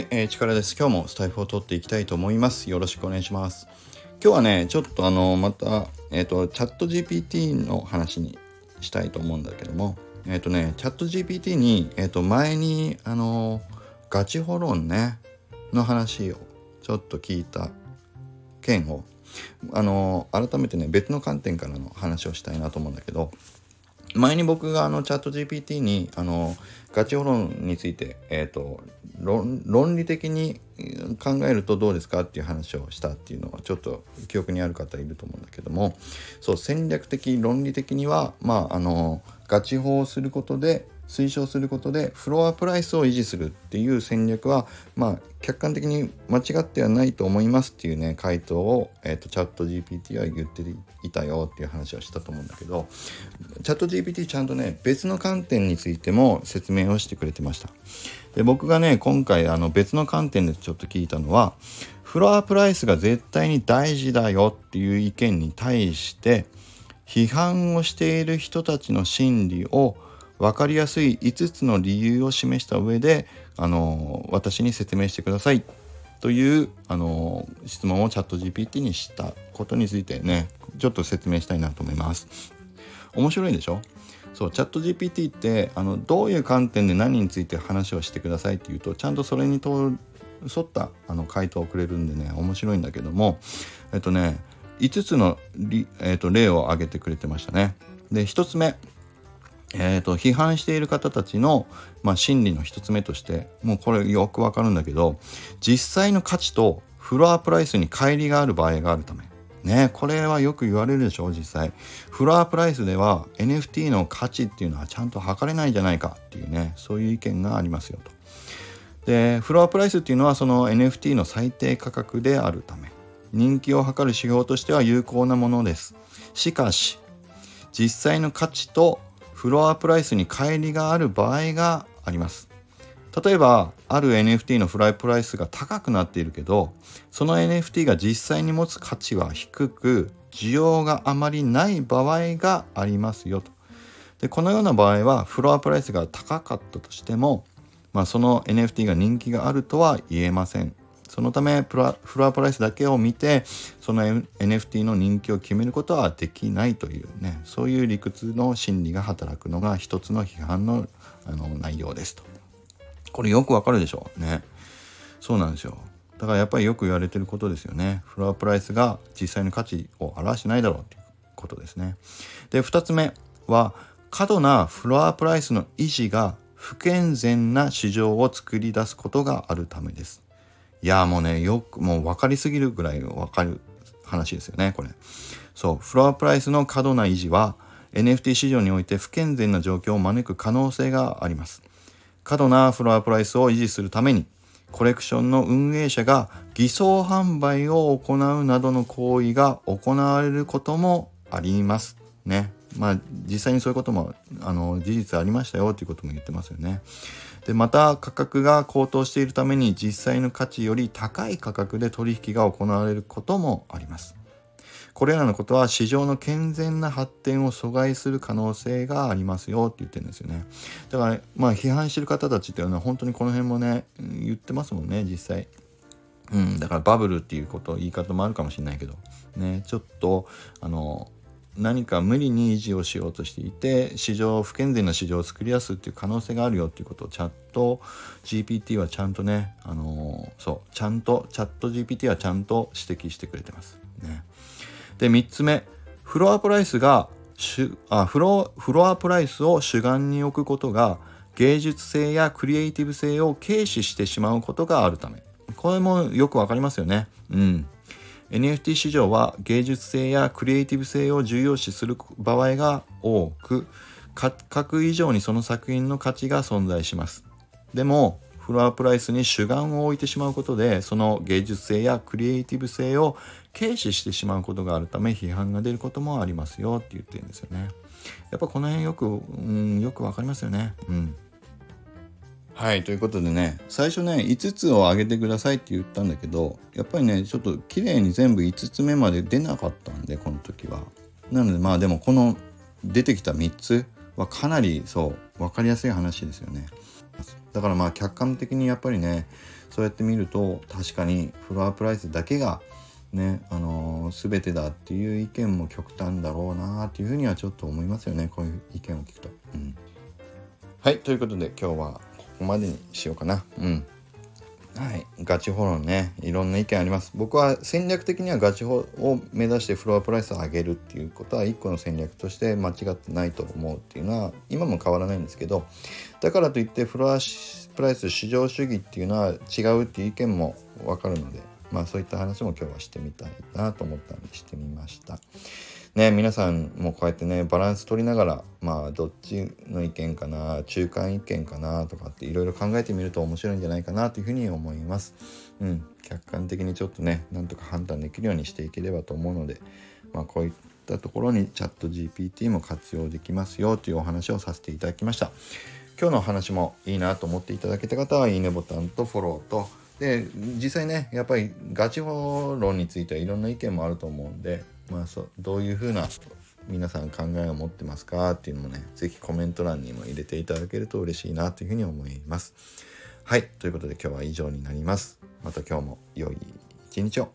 はい、えー、力です。今日もスタイフを取っていきたいと思います。よろしくお願いします。今日はね、ちょっとあの、また、えっ、ー、と、チャット GPT の話にしたいと思うんだけども、えっ、ー、とね、チャット GPT に、えっ、と、前に、あの、ガチホロンね、の話をちょっと聞いた件を、あの、改めてね、別の観点からの話をしたいなと思うんだけど、前に僕があのチャット GPT にあのガチホロンについて、えーと、論理的に考えるとどうですかっていう話をしたっていうのはちょっと記憶にある方いると思うんだけどもそう戦略的論理的にはまああのガチ法をすることで推奨することでフロアプライスを維持するっていう戦略はまあ客観的に間違ってはないと思いますっていうね回答を、えーと、チャット GPT は言っていたよっていう話をしたと思うんだけどチャット GPT ちゃんとね別の観点についても説明をしてくれてました。で僕がね今回あの別の観点でちょっと聞いたのはフロアプライスが絶対に大事だよっていう意見に対して批判をしている人たちの心理を分かりやすい5つの理由を示した上であの私に説明してくださいというあの質問をチャット GPT にしたことについてねちょっと説明したいなと思います。面白いでしょ？そうチャット GPT ってあのどういう観点で何について話をしてくださいっていうとちゃんとそれに沿ったあの回答をくれるんでね面白いんだけどもえっとね5つの、えっと、例を挙げてくれてましたね。で1つ目えーと、批判している方たちの、まあ、心理の一つ目としてもうこれよくわかるんだけど実際の価値とフロアプライスに乖離がある場合があるため。ねこれはよく言われるでしょう実際。フロアプライスでは NFT の価値っていうのはちゃんと測れないんじゃないかっていうねそういう意見がありますよと。でフロアプライスっていうのはその NFT の最低価格であるため。人気を測る指標としては有効なものです。しかし実際の価値とフロアプライスに乖離がある場合があります。例えばある NFT のフライプライスが高くなっているけどその NFT が実際に持つ価値は低く需要があまりない場合がありますよと。でこのような場合はフロアプライスが高かったとしても、まあ、その NFT が人気があるとは言えません。そのためフロアプライスだけを見てその NFT の人気を決めることはできないというねそういう理屈の心理が働くのが一つの批判のあの内容ですと。これよくわかるでしょうね。そうなんですよ。だからやっぱりよく言われてることですよね。フロアプライスが実際の価値を表してないだろうっていうことですね。で、2つ目は過度なフロアプライスの維持が不健全な市場を作り出すことがあるためです。いやもうねよくもう分かりすぎるぐらい分かる話ですよねこれ。そうフロアプライスの過度な維持は NFT 市場において不健全な状況を招く可能性があります。過度なフロアプライスを維持するためにコレクションの運営者が偽装販売を行うなどの行為が行われることもあります。ね。まあ実際にそういうこともあの事実ありましたよということも言ってますよね。でまた価格が高騰しているために実際の価値より高い価格で取引が行われることもあります。これらのことは市場の健全な発展を阻害する可能性がありますよって言ってるんですよね。だから、まあ批判してる方たちっていうのは本当にこの辺もね言ってますもんね実際。うん、だからバブルっていうこと言い方もあるかもしれないけどねちょっとあの何か無理に維持をしようとしていて市場不健全な市場を作り出すっていう可能性があるよっていうことをチャット GPT はちゃんとねあのー、そうちゃんとチャット GPT はちゃんと指摘してくれてます。ね。で3つ目フロアプライスがあフロフロアプライスを主眼に置くことが芸術性やクリエイティブ性を軽視してしまうことがあるため。これもよくわかりますよね。うん。NFT 市場は芸術性やクリエイティブ性を重要視する場合が多く価格以上にその作品の価値が存在します。でもフロアプライスに主眼を置いてしまうことでその芸術性やクリエイティブ性を軽視してしまうことがあるため批判が出ることもありますよって言ってるんですよね。やっぱこの辺よく、うん、よくわかりますよね。うん。はいということでね最初ね5つを挙げてくださいって言ったんだけどやっぱりねちょっと綺麗に全部5つ目まで出なかったんでこの時は。なのでまあでもこの出てきた3つはかなりそう分かりやすい話ですよね。だからまあ客観的にやっぱりねそうやって見ると確かにフロアプライスだけがねあのー、全てだっていう意見も極端だろうなっていうふうにはちょっと思いますよねこういう意見を聞くと。うん、はいということで今日はここまでにしようかな。うんはい、ガチホロンねいろんな意見あります僕は戦略的にはガチホを目指してフロアプライスを上げるっていうことは一個の戦略として間違ってないと思うっていうのは今も変わらないんですけどだからといってフロアプライス市場主義っていうのは違うっていう意見も分かるのでまあそういった話も今日はしてみたいなと思ったんでしてみました。ね皆さんもこうやってねバランス取りながらまあどっちの意見かな中間意見かなとかっていろいろ考えてみると面白いんじゃないかなというふうに思います。うん、客観的にちょっとねなんとか判断できるようにしていければと思うので、まあ、こういったところにチャット GPT も活用できますよというお話をさせていただきました。今日のお話もいいなと思っていただけた方はいいねボタンとフォローとで実際ねやっぱりガチ法論についてはいろんな意見もあると思うんでまあそどういうふうな皆さん考えを持ってますかっていうのもね是非コメント欄にも入れていただけると嬉しいなというふうに思います。はいということで今日は以上になります。また今日も良い一日を。